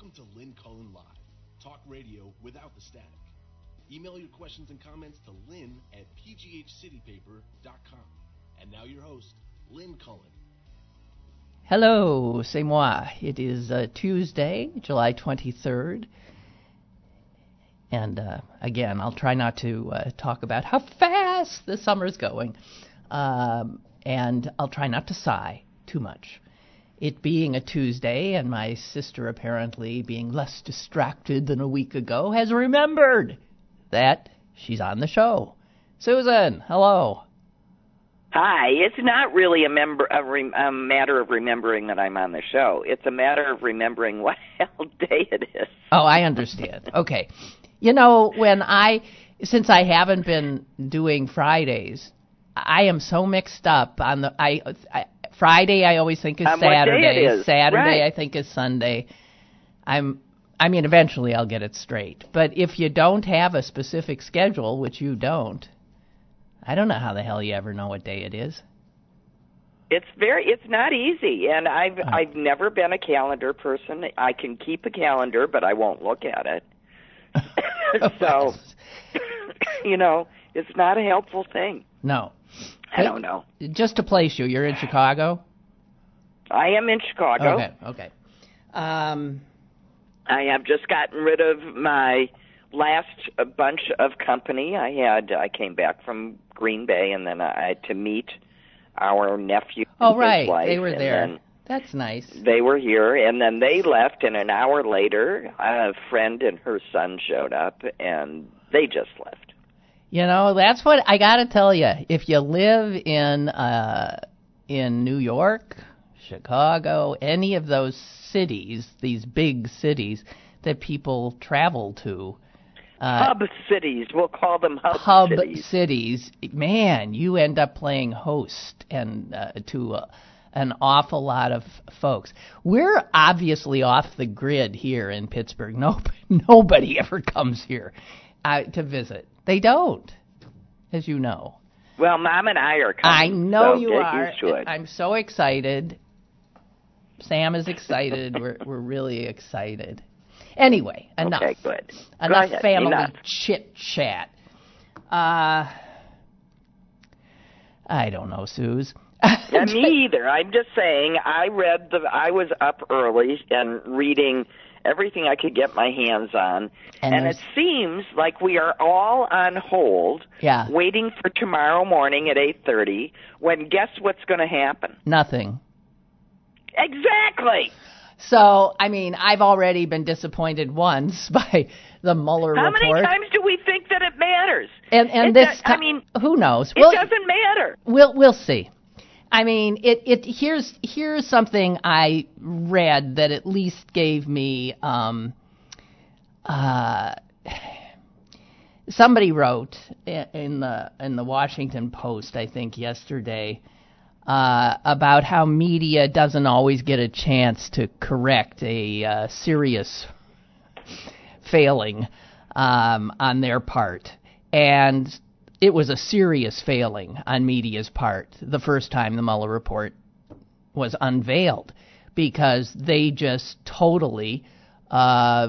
Welcome to Lynn Cullen Live, talk radio without the static. Email your questions and comments to lynn at pghcitypaper.com. And now your host, Lynn Cullen. Hello, c'est moi. It is uh, Tuesday, July 23rd. And uh, again, I'll try not to uh, talk about how fast the summer's going. Um, and I'll try not to sigh too much. It being a Tuesday, and my sister apparently being less distracted than a week ago, has remembered that she's on the show. Susan, hello. Hi. It's not really a, member, a, re, a matter of remembering that I'm on the show. It's a matter of remembering what hell day it is. Oh, I understand. okay. You know, when I, since I haven't been doing Fridays, I am so mixed up on the, I, I Friday I always think is Um, Saturday. what day it is. Saturday Right. I think is Sunday. I'm I mean eventually I'll get it straight. But if you don't have a specific schedule, which you don't, I don't know how the hell you ever know what day it is. It's very it's not easy and I've Oh. I've never been a calendar person. I can keep a calendar but I won't look at it. so you know, it's not a helpful thing. no. I don't know. Just to place you, you're in Chicago? I am in Chicago. Okay, okay. Um I have just gotten rid of my last bunch of company. I had I came back from Green Bay and then I had to meet our nephew. Oh right, they were there. That's nice. they were here and then they left and an hour later a friend and her son showed up and they just left. You know, that's what I got to tell you. If you live in uh in New York, Chicago, any of those cities, these big cities that people travel to, uh, hub cities, we'll call them hub, hub cities. cities, man, you end up playing host and uh, to uh, an awful lot of folks. We're obviously off the grid here in Pittsburgh. No, nobody ever comes here uh, to visit. They don't, as you know. Well, mom and I are coming. I know so you are. Used to it. I'm so excited. Sam is excited. we're we're really excited. Anyway, enough. Okay, good. Enough ahead, family enough. chit chat. Uh, I don't know, Suze. Yeah, me either. I'm just saying. I read the. I was up early and reading everything I could get my hands on, And and, it seems like we are all on hold, Yeah. waiting for tomorrow morning at 8:30. When guess what's going to happen? Nothing. Exactly. So, I mean, I've already been disappointed once by the Mueller How report. many times do we think that it matters? and and It this do- I mean, who knows? it Well, doesn't matter. We'll we'll see. I mean, it it here's here's something I read that at least gave me um uh somebody wrote in the in the Washington Post I think yesterday uh about how media doesn't always get a chance to correct a uh, serious failing um, on their part. And it was a serious failing on media's part the first time the Mueller report was unveiled because they just totally uh,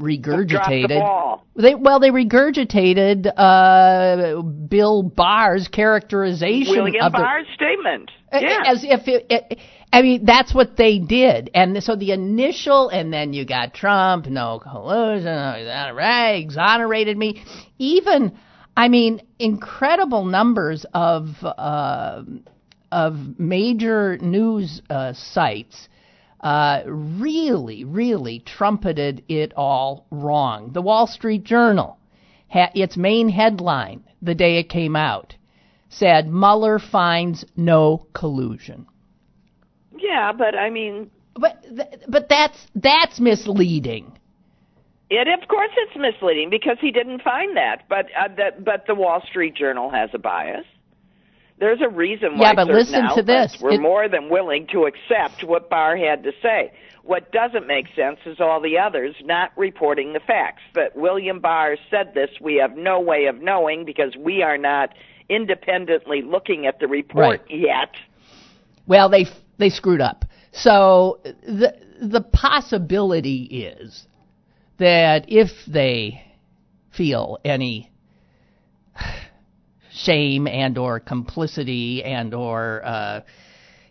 regurgitated. the. They well, they regurgitated uh, Bill Barr's characterization William of the, Barr's statement. Yeah. As if it, it, I mean, that's what they did. And so the initial, and then you got Trump, no collusion, right, exonerated me. Even, I mean, incredible numbers of, uh, of major news uh, sites uh, really, really trumpeted it all wrong. The Wall Street Journal, ha- its main headline the day it came out, said Mueller finds no collusion. yeah, but I mean, But th- but that's that's misleading. It of course it's misleading because he didn't find that, but uh, that but the Wall Street Journal has a bias. There's a reason why Yeah, but listen to this. We're It- more than willing to accept what Barr had to say. What doesn't make sense is all the others not reporting the facts. That William Barr said this, we have no way of knowing because we are not independently looking at the report Right. yet. Well, they they screwed up. So the the possibility is that if they feel any shame and or complicity and or uh,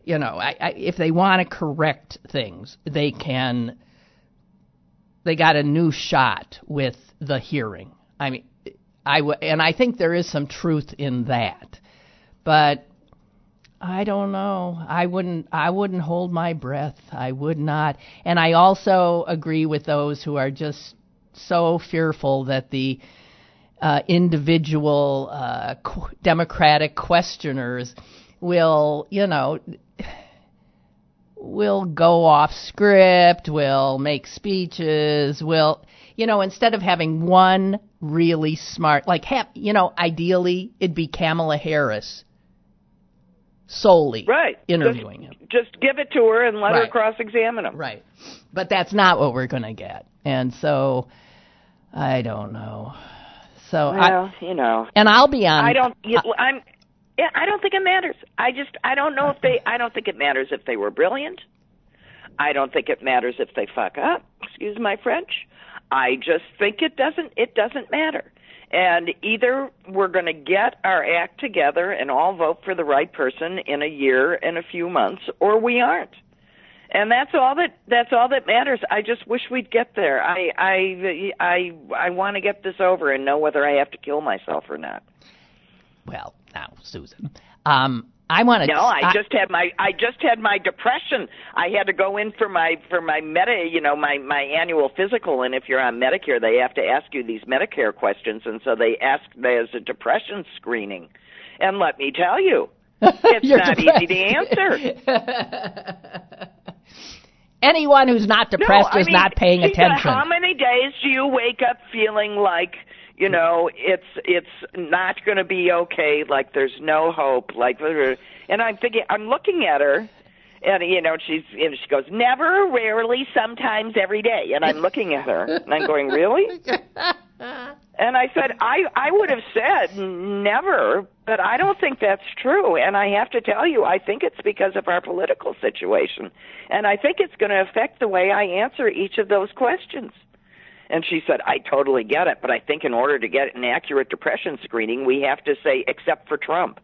you know I, I, if they want to correct things they can they got a new shot with the hearing. I mean i w- and i think there is some truth in that. But I don't know. I wouldn't I wouldn't hold my breath. I would not. And I also agree with those who are just so fearful that the uh, individual uh, qu- Democratic questioners will, you know, will go off script, will make speeches, will, you know, instead of having one really smart, like, you know, ideally it'd be Kamala Harris solely right. interviewing just, him. Just give it to her and let Right. her cross-examine him. Right. But that's not what we're going to get. And so I don't know. So I Well, you know, and I'll be on I don't. You, I'm. Yeah, I don't think it matters. I just. I don't know if they. I don't think it matters if they were brilliant. I don't think it matters if they fuck up. Excuse my French. I just think it doesn't. It doesn't matter. And either we're going to get our act together and all vote for the right person in a year and a few months, or we aren't. And that's all that that's all that matters. I just wish we'd get there. I I I I want to get this over and know whether I have to kill myself or not. well, now Susan. Um I want to No, I just had my I just had my depression. I had to go in for my for my meta, you know, my my annual physical and if you're on Medicare, they have to ask you these Medicare questions and so they ask there's a depression screening. And let me tell you, it's not depressed. easy to answer. Anyone who's not depressed no, is mean, not paying attention. How many days do you wake up feeling like you know it's it's not going to be okay? Like there's no hope. Like, and I'm thinking, I'm looking at her, and you know, she's and she goes, never, rarely, sometimes, every day. And I'm looking at her, and I'm going, really? And I said, I I would have said never, but I don't think that's true. And I have to tell you, I think it's because of our political situation, and I think it's going to affect the way I answer each of those questions. And she said, I totally get it, but I think in order to get an accurate depression screening, we have to say, except for Trump.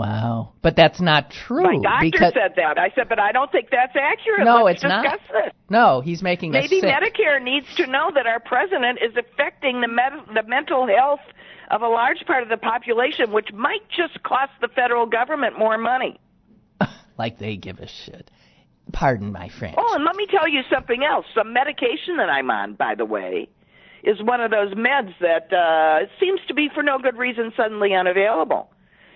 Wow. But that's not true. My doctor because, said that. I said, but I don't think that's accurate. No, Let's it's not. this. No, he's making Maybe. Medicare needs to know that our president is affecting the med- the mental health of a large part of the population, which might just cost the federal government more money. like they give a shit. Pardon my French. Oh, and let me tell you something else. Some medication that I'm on, by the way, is one of those meds that uh, seems to be for no good reason suddenly unavailable.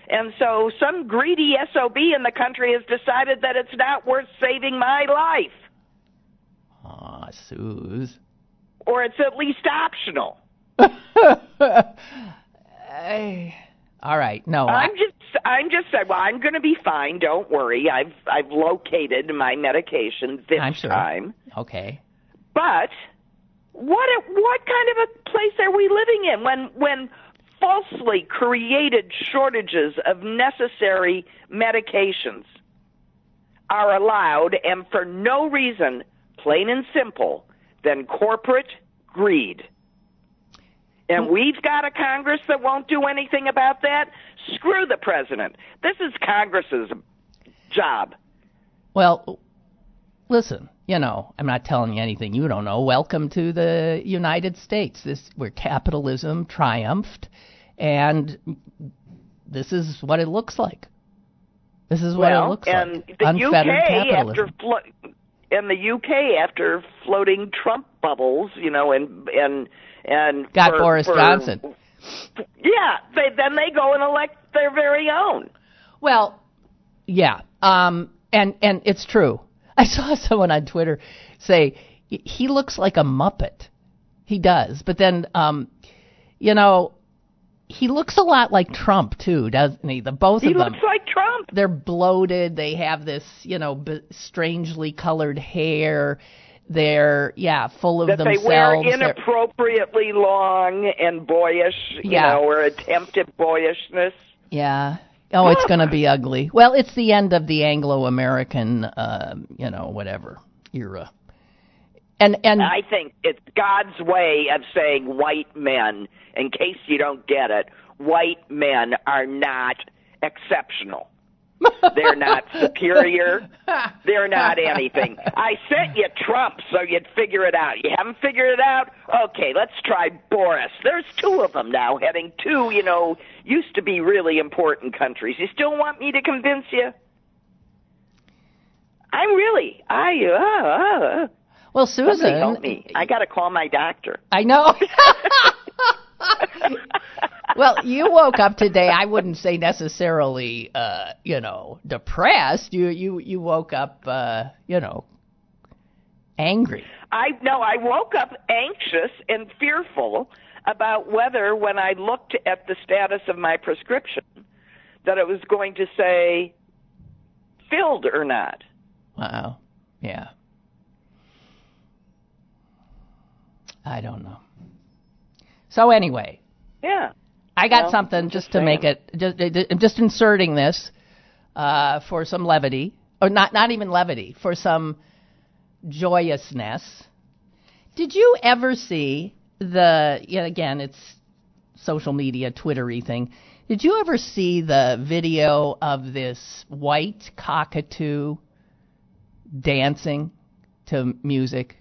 And so some greedy SOB in the country has decided that it's not worth saving my life, Aw, Suze. or it's at least optional. Hey. All right. No, I, I'm just I'm just saying well I'm going to be fine, don't worry. I've I've located my medication this I'm sure. time. okay. But what a, what kind of a place are we living in when when falsely created shortages of necessary medications are allowed and for no reason, plain and simple, than corporate greed. And we've got a Congress that won't do anything about that. Screw the president. This is Congress's job. Well, listen, you know, I'm not telling you anything you don't know. Welcome to the United States. This where capitalism triumphed and this is what it looks like. This is what well, it looks and like. the Unfettered UK capitalism. after flo- and the UK after floating Trump bubbles, you know, and and and Got for- Boris for- Johnson. Yeah, they, then they go and elect their very own. Well, yeah, um, and and it's true. I saw someone on Twitter say he looks like a muppet. He does, but then, um, you know, he looks a lot like Trump too, doesn't he? The both He of them. He looks like Trump. They're bloated. They have this, you know, b- strangely colored hair. They're yeah, full of That they themselves. wear They're- inappropriately long and boyish, you Yeah. know, or attempted boyishness. Yeah. Oh, it's going to be ugly. Well, it's the end of the Anglo-American, um, you know, whatever. era. And and I think it's God's way of saying white men. In case you don't get it, white men are not exceptional. They're not superior. They're not anything. I sent you Trump so you'd figure it out. You haven't figured it out? Okay, let's try Boris. There's two of them now heading two, you know, used to be really important countries. You still want me to convince you? I'm really, I, uh, uh, well, somebody Susan, help me. I got to call my doctor. I know. well, you woke up today. I wouldn't say necessarily, uh, you know, depressed. You you you woke up, uh, you know, angry. I no, I woke up anxious and fearful about whether, when I looked at the status of my prescription, that it was going to say filled or not. Wow. Yeah. I don't know. So anyway, Yeah. I got Well, something just just to make it. Just, I'm just inserting this uh, for some levity, or not not even levity, for some joyousness. Did you ever see the? Yeah, again, it's social media, Twittery thing. Did you ever see the video of this white cockatoo dancing to music?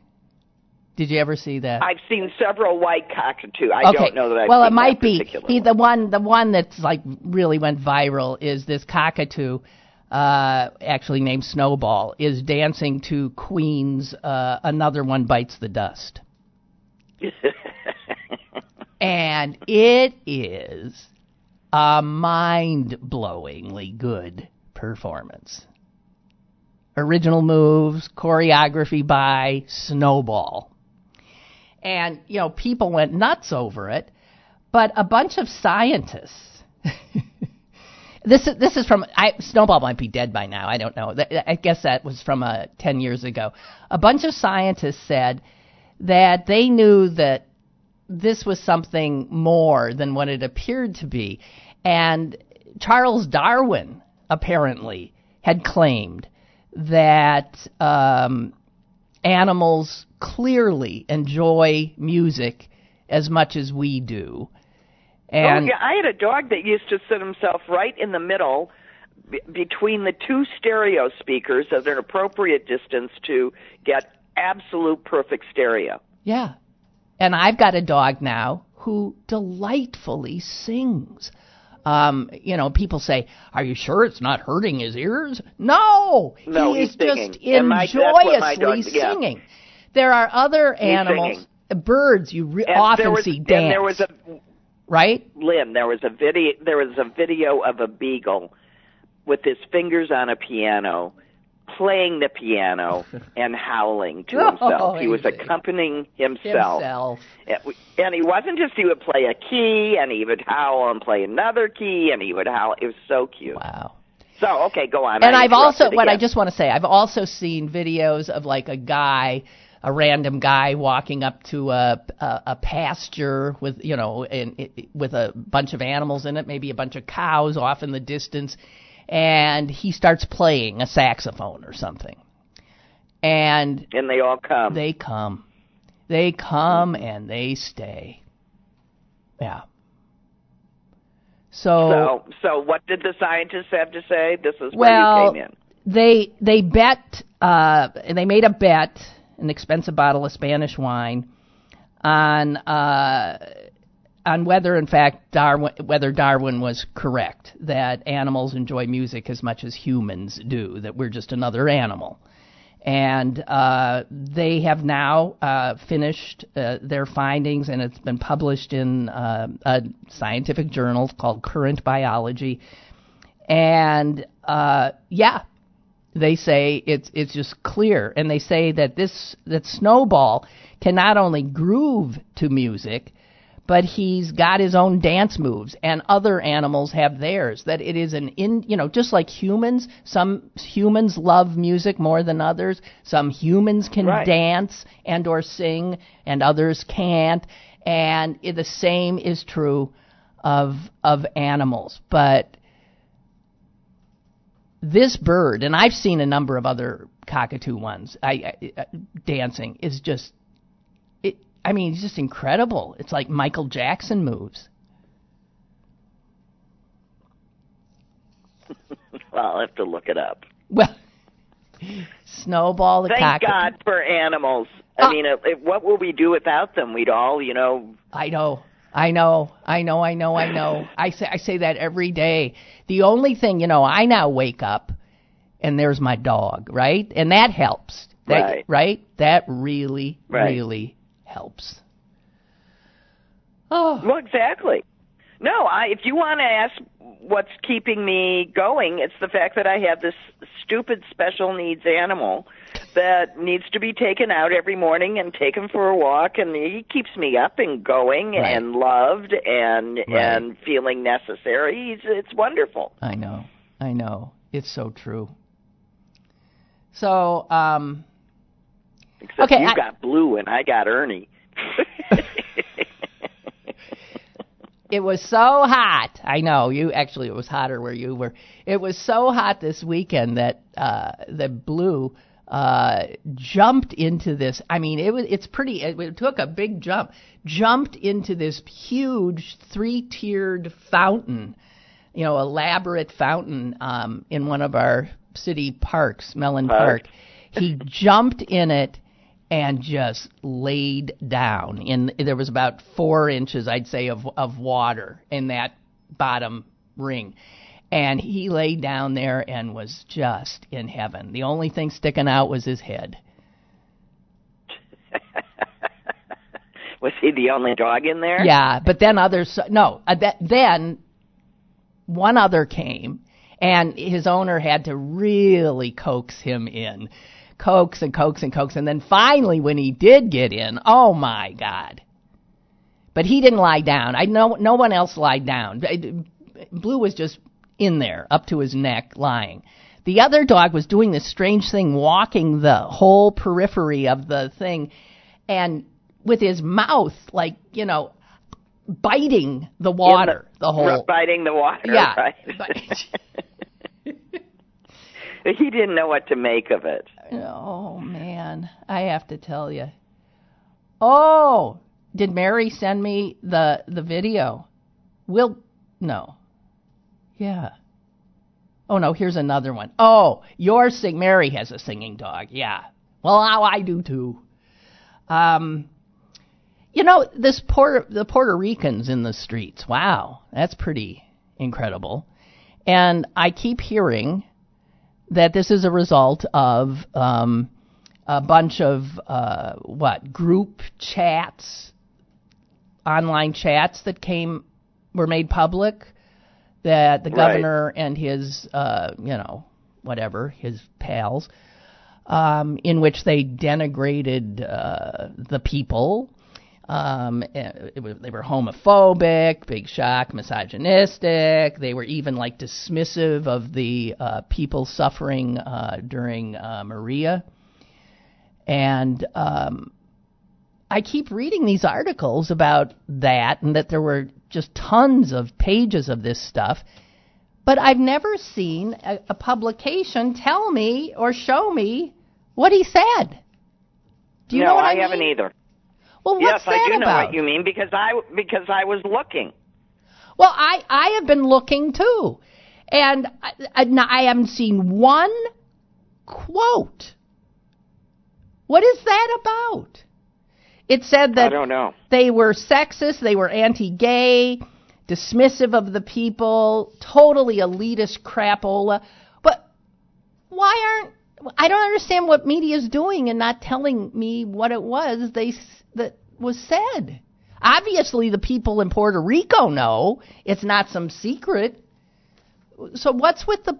Did you ever see that? I've seen several white cockatoo. I okay. don't know that I've well, seen it might be he, the one. The one that's like really went viral is this cockatoo, uh, actually named Snowball, is dancing to Queen's uh, "Another One Bites the Dust," and it is a mind-blowingly good performance. Original moves, choreography by Snowball and you know people went nuts over it but a bunch of scientists this is this is from I, snowball might be dead by now i don't know i guess that was from uh, 10 years ago. A bunch of scientists said that they knew that this was something more than what it appeared to be and charles darwin apparently had claimed that um, animals clearly enjoy music as much as we do. And oh, yeah, I had a dog that used to sit himself right in the middle b- between the two stereo speakers at an appropriate distance to get absolute perfect stereo. yeah. And I've got a dog now who delightfully sings. Um, you know, people say, "Are you sure it's not hurting his ears?" No, No, he he's is singing. just And my- that's what my enjoyously dog- yeah. singing. There are other animals, birds you re- often was, see and dance, there was a right? Lynn, there was a video there was a video of a beagle with his fingers on a piano playing the piano and howling to Oh, himself. He was accompanying himself. Himself. And he wasn't just he would play a key and he would howl and play another key and he would howl. It was so cute. Wow. So okay, go on. And I I've also what I just want to say, I've also seen videos of like a guy, a random guy walking up to a a, a pasture with you know, in, i with a bunch of animals in it, maybe a bunch of cows off in the distance, and he starts playing a saxophone or something, and and they all come. they come, they come and they stay. Yeah. so so so what did the scientists have to say? This is where Well, you came in. they they bet uh, and they made a bet, an expensive bottle of Spanish wine, on uh, on whether in fact Darwin whether Darwin was correct that animals enjoy music as much as humans do, that we're just another animal. And uh, they have now uh, finished uh, their findings, and it's been published in uh, a scientific journal called Current Biology. And uh, yeah, they say it's it's just clear, and they say that this that Snowball can not only groove to music, but he's got his own dance moves, and other animals have theirs. That it is an in you know just like humans, some humans love music more than others. Some humans can Right. dance and or sing, and others can't. And it, the same is true of of animals, but this bird, and I've seen a number of other cockatoo ones. I, I uh, dancing is just. I mean, it's just incredible. It's like Michael Jackson moves. well, I'll have to look it up. Well, Snowball the Thank cockatoo. God for animals. I Uh, mean, it, it, what will we do without them? We'd all, you know, I know. I know, I know, I know, I know. I say I say that every day. The only thing, you know, I now wake up and there's my dog, right? And that helps. That, Right. That really, Right. really helps. Oh, Well, exactly. No, I if you want to ask what's keeping me going, it's the fact that I have this stupid special needs animal that needs to be taken out every morning and taken for a walk and he keeps me up and going Right. and loved and Right. and feeling necessary. He's, it's wonderful. I know. I know. It's so true. So, um, Except Okay, you I- got Blue and I got Ernie. It was so hot. I know you actually it was hotter where you were. It was so hot this weekend that uh the blue uh jumped into this. I mean, it was it's pretty it, it took a big jump. Jumped into this huge three-tiered fountain. You know, elaborate fountain um in one of our city parks, Mellon Park. Park. He jumped in it and just laid down. In there was about four inches, I'd say, of of water in that bottom ring, and he laid down there and was just in heaven. The only thing sticking out was his head. Was he the only dog in there? Yeah, but then others no. Uh, that, then one other came, and his owner had to really coax him in, coax and coax and coax, and then finally, when he did get in, oh my God! But he didn't lie down. I know no one else lied down. Uh, Blue was just in there, up to his neck, lying. The other dog was doing this strange thing, walking the whole periphery of the thing, and with his mouth, like you know, biting the water, the, whole. biting the water. Yeah, right? he didn't know what to make of it. Oh man, I have to tell you. Oh, did Mary send me the the video? Will no. Yeah. Oh no, here's another one. Oh, your sing Mary has a singing dog. Yeah. Well, now I do too. Um you know, this Puerto the Puerto Ricans in the streets. Wow, that's pretty incredible. And I keep hearing that this is a result of um, a bunch of uh, what group chats, online chats that came were made public. That the Right. governor and his, uh, you know, whatever his pals, um, in which they denigrated uh, the people. Um, eh, it they were homophobic, big shock, misogynistic. They were even like dismissive of the uh, people suffering uh, during uh, Maria. And um, I keep reading these articles about that, and that there were just tons of pages of this stuff. But I've never seen a, a publication tell me or show me what he said. Do you no, know what I, I haven't mean? either. Well, yes, I do know what you mean because I because I was looking. Well, I I have been looking too, and I, I, I haven't seen one quote. What is that about? It said that I don't know. they were sexist, they were anti-gay, dismissive of the people, totally elitist crapola. But why aren't I don't understand what media is doing and not telling me what it was they that was said. Obviously, the people in Puerto Rico know it's not some secret. So what's with the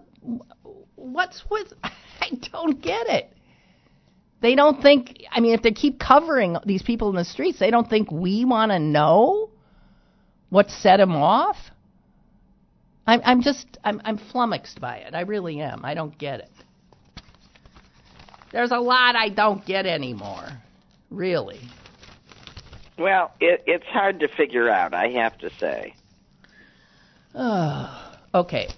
what's with I don't get it. They don't think I mean if they keep covering these people in the streets, they don't think we want to know what set them off? I'm I'm just I'm I'm flummoxed by it. I really am. I don't get it. There's a lot I don't get anymore. Really. Well, it, it's hard to figure out. I have to say. okay.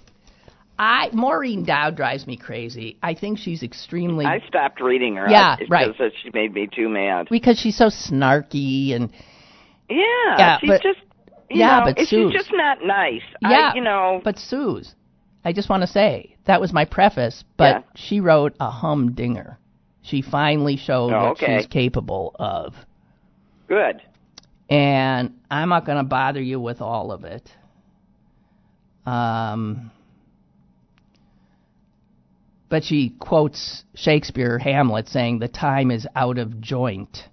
I Maureen Dowd drives me crazy. I think she's extremely I stopped reading her. Yeah, because right. she made me too mad. because she's so snarky and Yeah, Yeah, she's but- just you yeah, know, but she's Suze- just not nice. yeah, I, you know, But Suze, I just want to say that was my preface, but Yeah. she wrote a humdinger. She finally showed Oh, what okay. she's capable of. good. and I'm not going to bother you with all of it. Um, but she quotes Shakespeare, Hamlet, saying, The time is out of joint.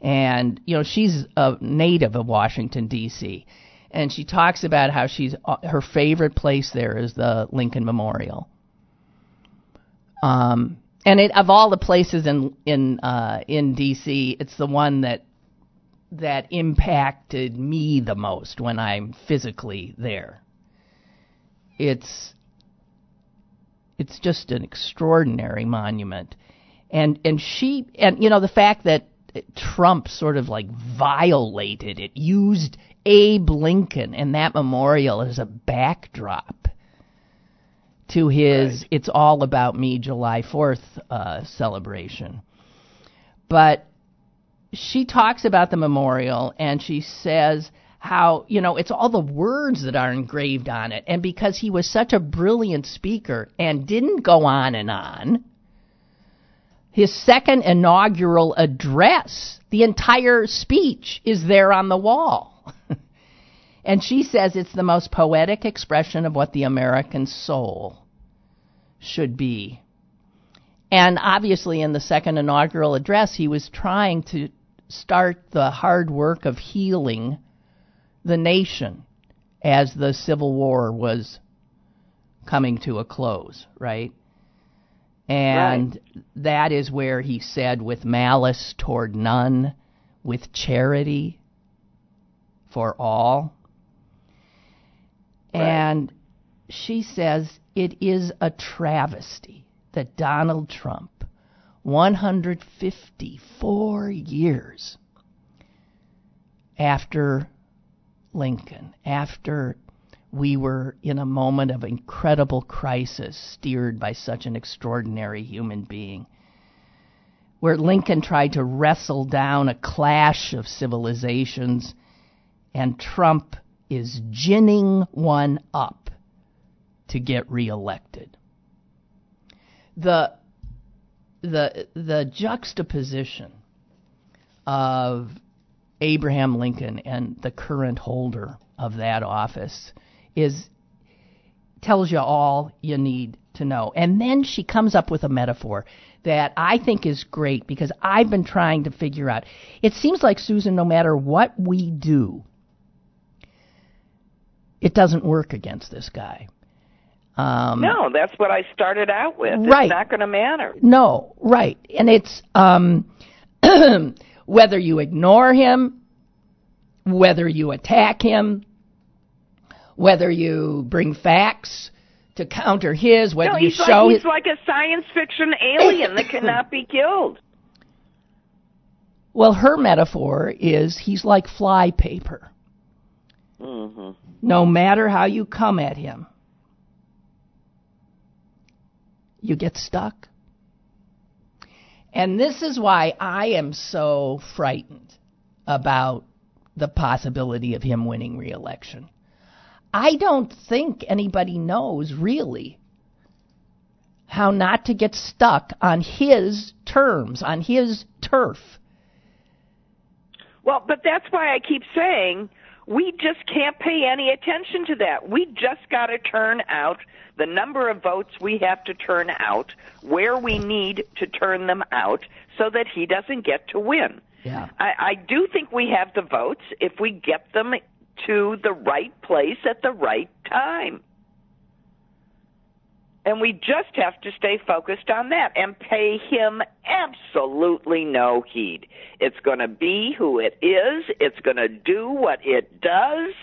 And, you know, she's a native of Washington, D.C., and she talks about how she's uh, her favorite place there is the Lincoln Memorial. Um, and it, of all the places in in uh, in D.C., it's the one that that impacted me the most when I'm physically there. It's it's just an extraordinary monument. And and she and you know the fact that Trump sort of like violated it, used Abe Lincoln and that memorial as a backdrop to his "It's All About Me" July Fourth uh, celebration. But she talks about the memorial and she says how you know it's all the words that are engraved on it. And because he was such a brilliant speaker and didn't go on and on his second inaugural address the entire speech is there on the wall and she says it's the most poetic expression of what the american soul should be and obviously, in the second inaugural address, he was trying to start the hard work of healing the nation as the Civil War was coming to a close, right? And that is where he said, with malice toward none, with charity for all. And she says, it is a travesty that Donald Trump, 154 years after Lincoln, after we were in a moment of incredible crisis steered by such an extraordinary human being, where Lincoln tried to wrestle down a clash of civilizations, and Trump is ginning one up to get reelected the the the juxtaposition of Abraham Lincoln and the current holder of that office is tells you all you need to know. And then she comes up with a metaphor that I think is great because I've been trying to figure out. It seems like Susan no matter what we do it doesn't work against this guy. Um, No, that's what I started out with. Right. It's not going to matter. No, right. And it's um, whether you ignore him, whether you attack him, whether you bring facts to counter his, whether No, you he's show like his. he's like a science fiction alien that cannot be killed. well, her metaphor is he's like fly paper. No matter how you come at him, you get stuck. And this is why I am so frightened about the possibility of him winning reelection. I don't think anybody knows really how not to get stuck on his terms, on his turf. Well, but that's why I keep saying we just can't pay any attention to that. We just got to turn out the number of votes we have to turn out, where we need to turn them out, so that he doesn't get to win. Yeah. I, I do think we have the votes if we get them to the right place at the right time. And we just have to stay focused on that and pay him absolutely no heed. It's going to be who it is. It's going to do what it does,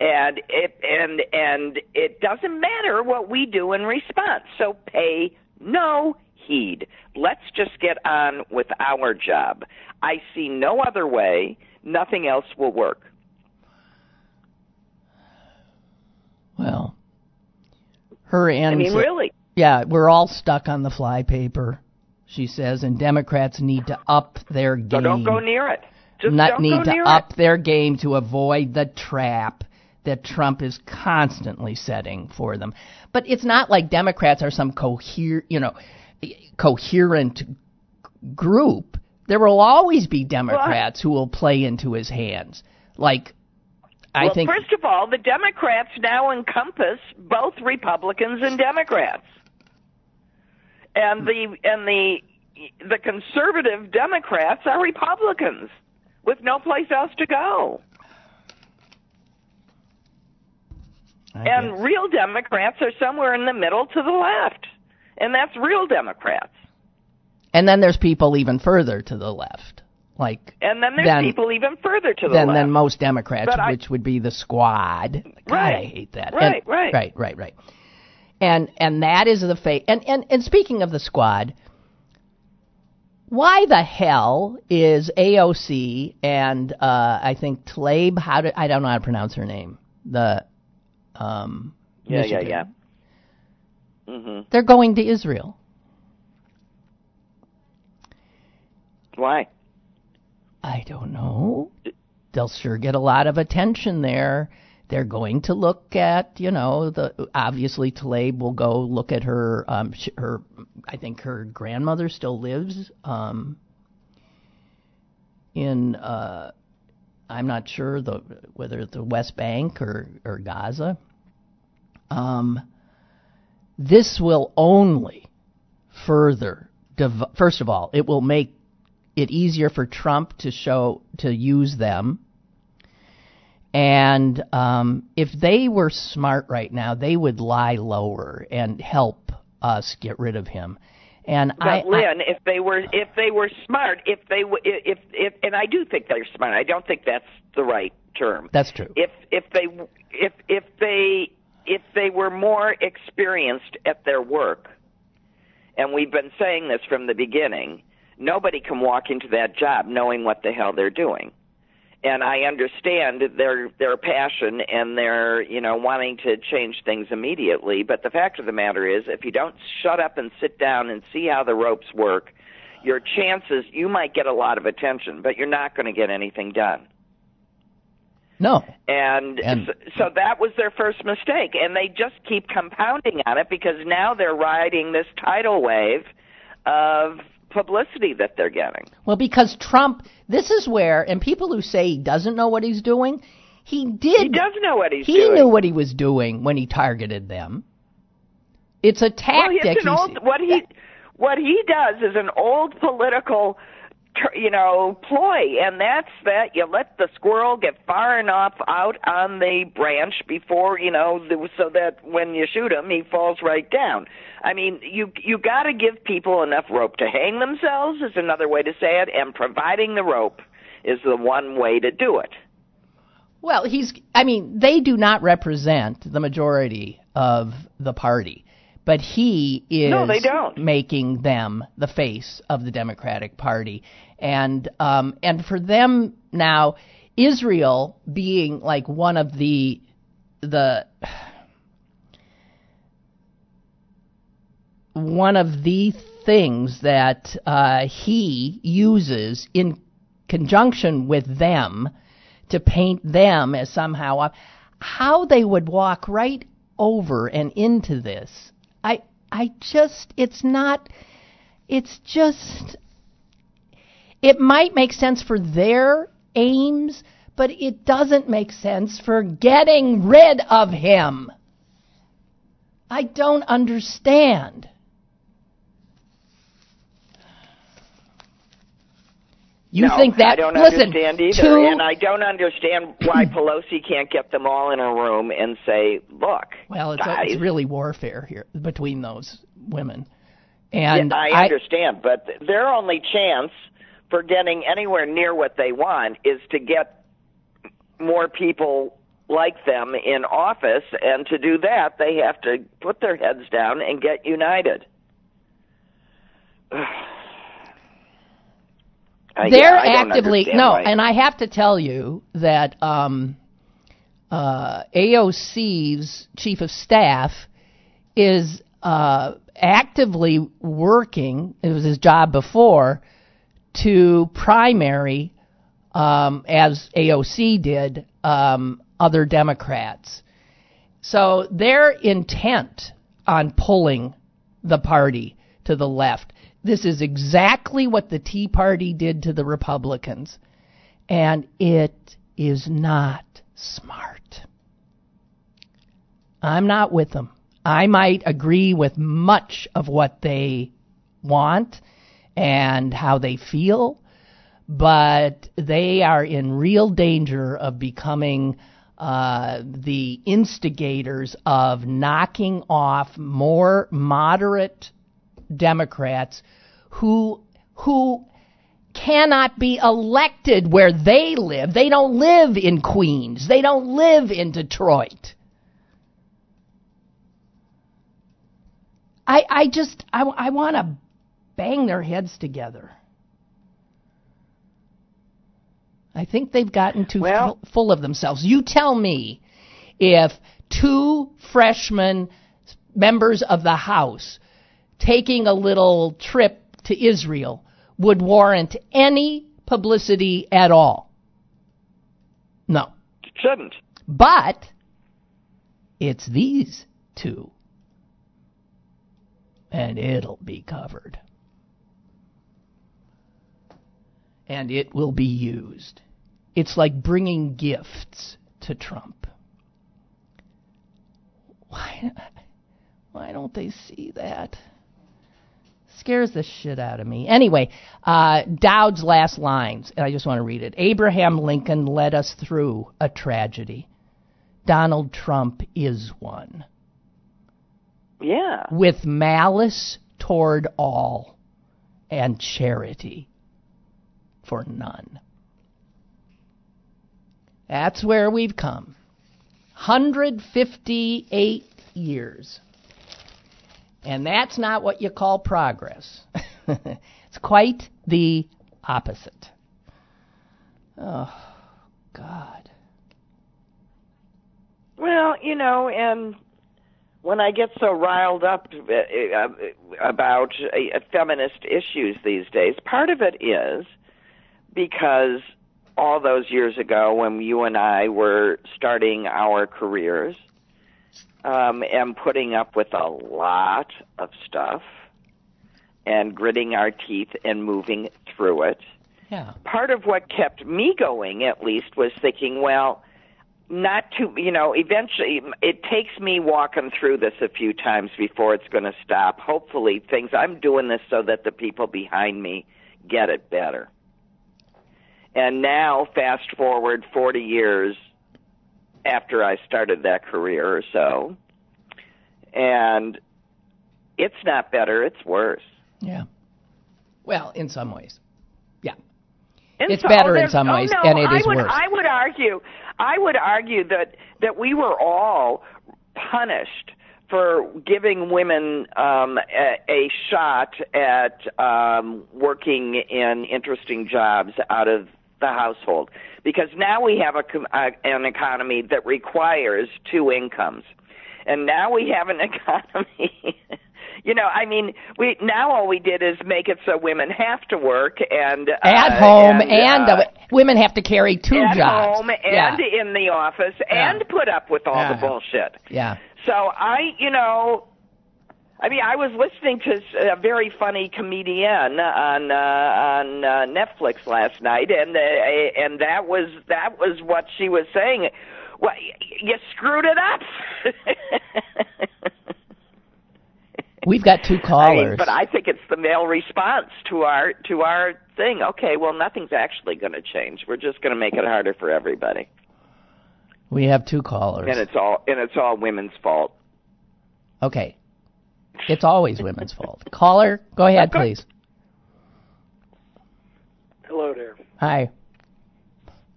and it and and it doesn't matter what we do in response. So pay no heed. Let's just get on with our job. I see no other way. Nothing else will work. Well, Her and I mean, really. Yeah, we're all stuck on the flypaper, she says, and Democrats need to up their game. So don't go near it. Just Not need to up it. their game to avoid the trap that Trump is constantly setting for them. But it's not like Democrats are some coher, you know, coherent group. There will always be Democrats who will play into his hands. Like I well, think first of all, the Democrats now encompass both Republicans and Democrats, and the and the the conservative Democrats are Republicans with no place else to go. I And guess. real Democrats are somewhere in the middle to the left. And that's real Democrats. and then there's people even further to the left. Like And then there's Then- people even further to the than left. than most Democrats, But I- which would be the squad. God, I hate that. Right, And- right. right, right, right. And and that is the fate. And and and speaking of the squad, why the hell is AOC and uh, I think Tlaib? How do I don't know how to pronounce her name. The um, yeah, yeah, Michigan. yeah. hmm They're going to Israel. Why? I don't know. They'll sure get a lot of attention there. They're going to look at, you know, the obviously Tlaib will go look at her. Um, her, I think her grandmother still lives um, in. Uh, I'm not sure the whether it's the West Bank or or Gaza. Um, this will only further. Div- first of all, it will make it easier for Trump to show to use them. And um, if they were smart right now, they would lie lower and help us get rid of him. And But I, I Lynn, if they were if they were smart, if they if if and I do think they're smart. I don't think that's the right term. that's true. If if they if if they if they were more experienced at their work, and we've been saying this from the beginning, nobody can walk into that job knowing what the hell they're doing. And I understand their their passion and their you know wanting to change things immediately, but the fact of the matter is, if you don't shut up and sit down and see how the ropes work, your chances you might get a lot of attention, but you're not going to get anything done. no, And, And- so, so that was their first mistake. And they just keep compounding on it because now they're riding this tidal wave of publicity that they're getting. well, because Trump. This is where, and people who say he doesn't know what he's doing, he did. He does know what he's doing. he doing. knew what he was doing when he targeted them. It's a well, tactic. it's an old, what he what he does is an old political you know ploy and that's that you let the squirrel get far enough out on the branch before you know so that when you shoot him he falls right down i mean you you got to give people enough rope to hang themselves is another way to say it and providing the rope is the one way to do it Well, he's. I mean, they do not represent the majority of the party, but he is No, they don't. making them the face of the Democratic Party, and um, and for them now, Israel being like one of the the one of the things that uh, he uses in conjunction with them to paint them as somehow up. How they would walk right over and into this, I just it's not. It's just. It might make sense for their aims, but it doesn't make sense for getting rid of him. I don't understand. You no, think that? I don't listen, understand either, two- and I don't understand why Pelosi can't get them all in a room and say, "Look, well, it's, guys, it's really warfare here between those women, and Yeah, I, understand, but their only chance for getting anywhere near what they want is to get more people like them in office, and to do that, they have to put their heads down and get united. Uh, they're yeah, actively no, why. and I have to tell you that um, uh, AOC's chief of staff is uh, actively working. It was his job before to primary, um, as AOC did, um, other Democrats. So they're intent on pulling the party to the left. This is exactly what the Tea Party did to the Republicans. And it is not smart. I'm not with them. I might agree with much of what they want and how they feel, but they are in real danger of becoming uh, the instigators of knocking off more moderate Democrats who who cannot be elected where they live. They don't live in Queens. They don't live in Detroit. I I just I, I want to bang their heads together. I think they've gotten too Well- fu- full of themselves. You tell me if two freshmen members of the House taking a little trip to Israel would warrant any publicity at all. No. It shouldn't. But it's these two. And it'll be covered. And it will be used. It's like bringing gifts to Trump. Why, why don't they see that? Scares the shit out of me. Anyway, uh, Dowd's last lines, and I just want to read it. Abraham Lincoln led us through a tragedy. Donald Trump is one. Yeah. With malice toward all and charity for none. That's where we've come. 158 years. And that's not what you call progress. it's quite the opposite. Oh, God. Well, you know, and when I get so riled up uh, uh, about uh, feminist issues these days, part of it is because all those years ago when you and I were starting our careers um, and putting up with a lot of stuff and gritting our teeth and moving through it. Yeah. part of what kept me going at least was thinking well not to you know eventually it takes me walking through this a few times before it's going to stop. Hopefully things i'm doing this so that the people behind me get it better. And now fast forward 40 years after i started that career or so and it's not better it's worse Yeah. Well, in some ways. Yeah. It's so- better in some oh, ways, no, and it I is would, worse. I would argue, I would argue that that we were all punished for giving women um, a, a shot at um, working in interesting jobs out of the household, because now we have a, uh, an economy that requires two incomes, and now we have an economy. You know, I mean, we now all we did is make it so women have to work and uh, At home, and, and, uh, uh, women have to carry two at jobs. home and yeah. in the office Yeah. and put up with all Yeah. the bullshit. yeah. So I, you know, I mean, I was listening to a very funny comedian on uh, on uh, Netflix last night, and uh, and that was that was what she was saying. Well, y- you screwed it up. We've got two I callers. mean, but I think it's the male response to our to our thing. Okay, well, nothing's actually going to change. We're just going to make it harder for everybody, we have two callers. and it's all and it's all women's fault. okay. It's always women's fault. Caller, go ahead, please. Hello there. Hi.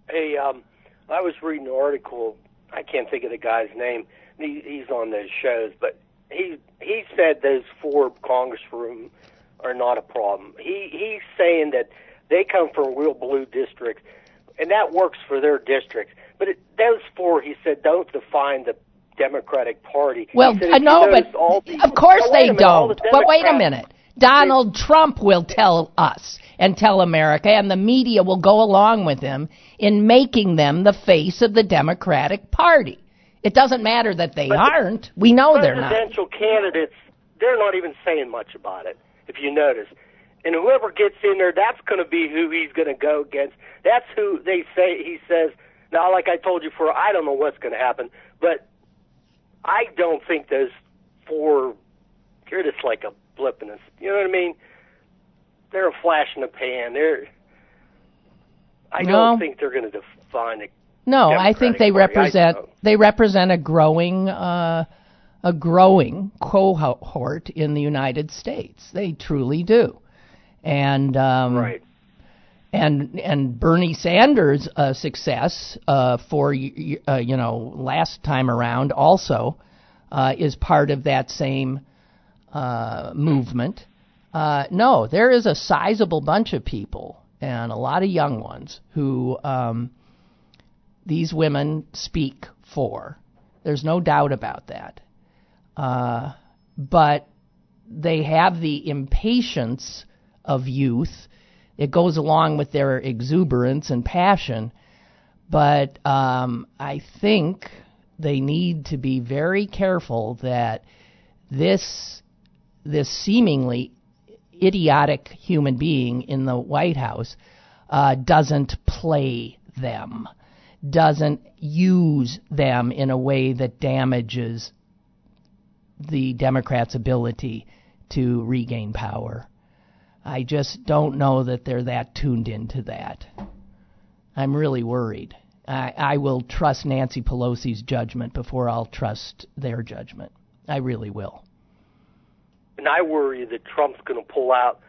Hey, um, I was reading an article. I can't think of the guy's name. He, he's on those shows, but he he said those four congressmen are not a problem. He he's saying that they come from real blue districts, and that works for their districts. But it, those four, he said, don't define the Democratic Party. Well, I know, but of course they minute, don't. the But wait a minute. Donald Trump will tell us and tell America, and the media will go along with him in making them the face of the Democratic Party. It doesn't matter that they aren't. We know they're not. presidential candidates, they're not even saying much about it, if you notice. And whoever gets in there, that's going to be who he's going to go against. That's who they say he says. Now, like I told you before, I don't know what's going to happen, but I don't think those four, they're just like a blip in this. You know what I mean? They're a flash in the pan. They're. I No. don't think they're going to define it. No, I think they Party, represent they represent a growing uh, a growing cohort in the United States. They truly do, and um, Right. And and Bernie Sanders' uh, success uh, for uh, you know last time around also uh, is part of that same uh, movement. Uh, no, there is a sizable bunch of people and a lot of young ones who um, these women speak for. There's no doubt about that. But they have the impatience of youth. It goes along with their exuberance and passion. But um, I think they need to be very careful that this this seemingly idiotic human being in the White House uh, doesn't play them, doesn't use them in a way that damages the Democrats' ability to regain power. I just don't know that they're that tuned into that. I'm really worried. I, I will trust Nancy Pelosi's judgment before I'll trust their judgment. I really will. And I worry that Trump's going to pull out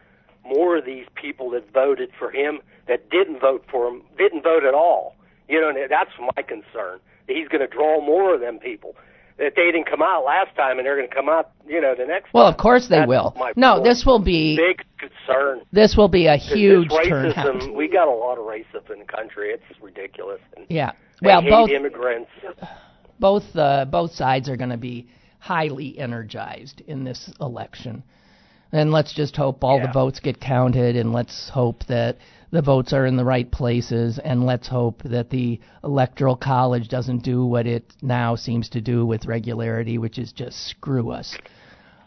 more of these people that voted for him that didn't vote for him, didn't vote at all. You know, that's my concern. He's going to draw more of them people that they didn't come out last time, and they're going to come out, you know, the next. Well, time. of course they That's will. No, point. this will be big concern. this will be a huge this turnout. we got a lot of racism in the country. It's ridiculous. And Yeah. Well, both immigrants. both uh, both sides are going to be highly energized in this election. And let's just hope all the votes get counted, and let's hope that the votes are in the right places, and let's hope that the electoral college doesn't do what it now seems to do with regularity, which is just screw us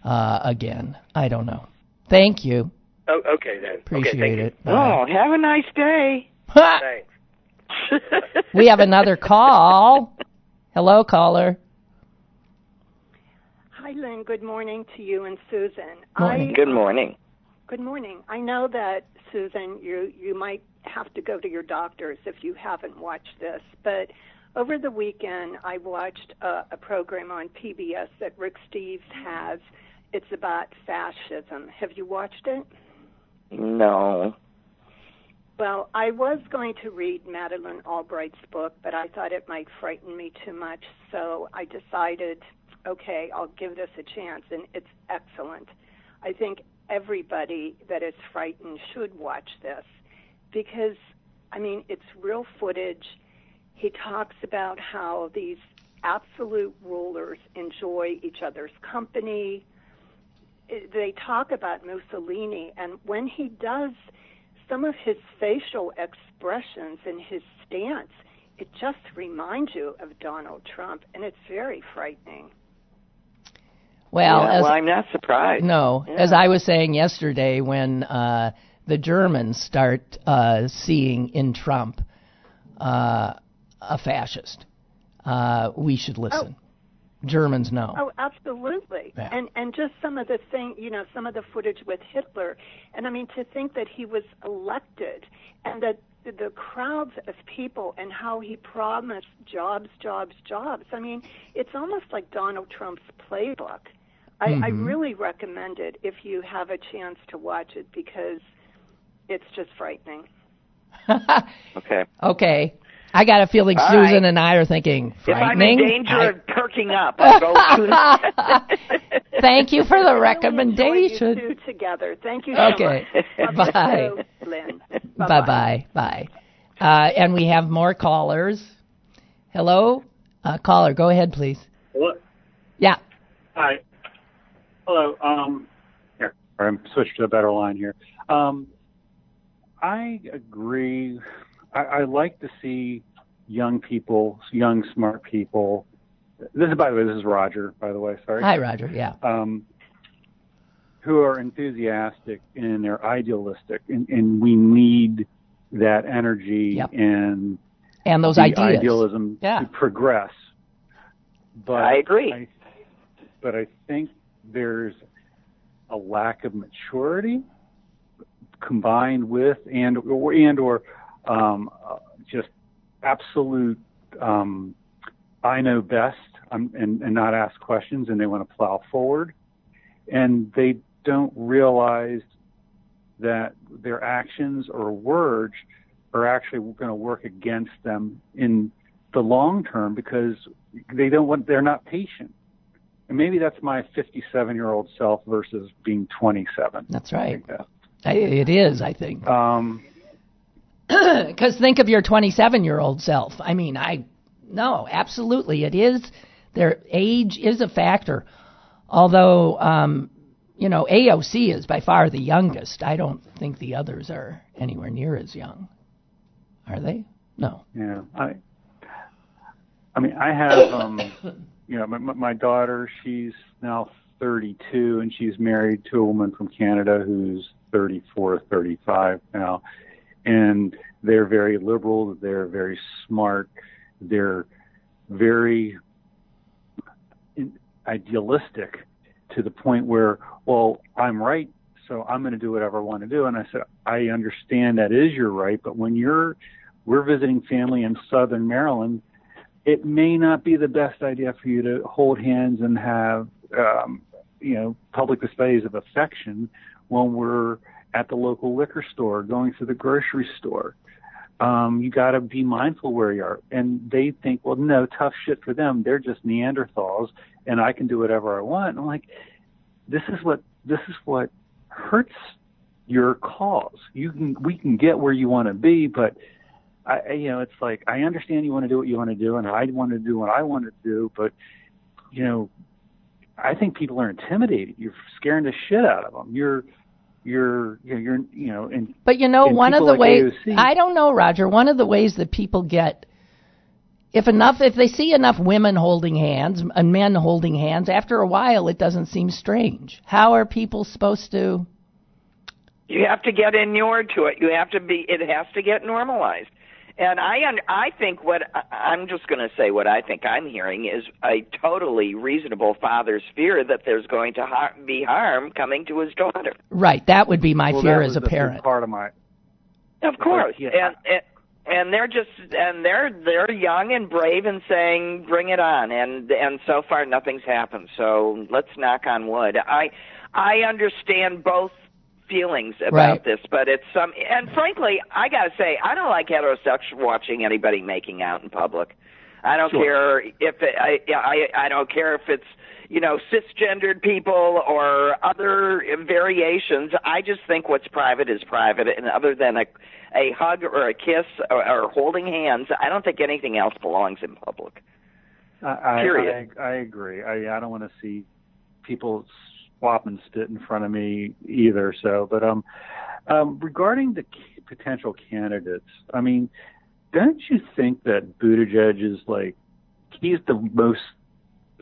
uh, again. I don't know. Thank you. Oh, okay then. Appreciate okay, thank you. it. Oh, have a nice day. Thanks. we have another call. Hello, caller. Hi, Lynn. Good morning to you and Susan. Morning. I, Good morning. Good morning. I know that Susan, you you might have to go to your doctors if you haven't watched this, but over the weekend I watched a, a program on PBS that Rick Steves has. It's about fascism. Have you watched it? No. Well, I was going to read Madeleine Albright's book, but I thought it might frighten me too much, so I decided, okay, I'll give this a chance, and it's excellent. I think everybody that is frightened should watch this because, I mean, it's real footage. He talks about how these absolute rulers enjoy each other's company. They talk about Mussolini, and when he does some of his facial expressions and his stance, it just reminds you of Donald Trump, and it's very frightening. Well, Yeah, as, well, I'm not surprised. No, Yeah. as I was saying yesterday, when uh, the Germans start uh, seeing in Trump uh, a fascist, uh, we should listen. Germans know. Oh, absolutely. Yeah. And and just some of the thing, you know, some of the footage with Hitler, and I mean to think that he was elected, and that the crowds of people and how he promised jobs, jobs, jobs. I mean, it's almost like Donald Trump's playbook. I, I really recommend it if you have a chance to watch it because it's just frightening. Okay. okay, I got a feeling All Susan right. and I are thinking If I'm in frightening. danger I- of perking up, I'll go to Thank you for the Really enjoy recommendation. You two together. Thank you so Okay. much. Love Bye. you. Bye bye. Bye. Uh, and we have more callers. Hello, uh, caller. Go ahead, please. Hello, Hi. Hello. Um, here, I'm switched to a better line here. Um, I agree. I, I like to see young people, young smart people. This is, by the way, this is Roger. By the way, sorry. Hi, Roger. Yeah. Um, who are enthusiastic and they're idealistic, and, and we need that energy Yep. and And those the ideas. idealism Yeah. to progress. But I agree. I, but I think there's a lack of maturity combined with and or and or um, just absolute um, I know best um, and, and not ask questions, and they want to plow forward, and they don't realize that their actions or words are actually going to work against them in the long term because they don't want they're not patient. And maybe that's my 57 year old self versus being 27. That's right. Like I- It is, I think. that. Um, Because think of your 27 year old self. I mean, I no, absolutely, it is. Their age is a factor. Although, um, you know, AOC is by far the youngest. I don't think the others are anywhere near as young. Are they? No. Yeah, I. I mean, I have, um, you know, my, my daughter. She's now 32, and she's married to a woman from Canada who's 34, 35 now, and they're very liberal. They're very smart. They're very idealistic to the point where, well, I'm right, so I'm going to do whatever I want to do. And I said, I understand that is your right, but when you're we're visiting family in southern Maryland, it may not be the best idea for you to hold hands and have um, you know public displays of affection when we're at the local liquor store, going to the grocery store. Um, you got to be mindful where you are. And they think, well, no, tough shit for them. They're just Neanderthals, and I can do whatever I want. And I'm like, this is what this is what hurts your cause. You can we can get where you want to be, but I, I- you know, it's like I understand you want to do what you want to do, and I want to do what I want to do, but you know, I think people are intimidated. You're scaring the shit out of them. You're, you're, you're, you're you know, and But you know, one of the like ways AOC I don't know, Roger. One of the ways that people get, if enough, if they see enough women holding hands and men holding hands, after a while, it doesn't seem strange. How are people supposed to? You have to get inured to it. You have to be. It has to get normalized. And I, un- I think what I- I'm just going to say what I think I'm hearing is a totally reasonable father's fear that there's going to har- be harm coming to his daughter. Right, that would be my well, fear that as a big parent. Part of my Of course, yeah. and, and and they're just and they're they're young and brave and saying bring it on and and so far nothing's happened. So let's knock on wood. I I understand both feelings about Right. this, but it's some and frankly, I got to say I don't like heterosexual watching anybody making out in public. I don't Sure. care if it, I I I don't care if it's you know cisgendered people or other variations. I just think what's private is private, and other than a a hug or a kiss or, or holding hands, I don't think anything else belongs in public. I, I, Period. I, I agree. I, I don't want to see people swap and spit in front of me either. So, but um, um, regarding the potential candidates, I mean, don't you think that Buttigieg is like he's the most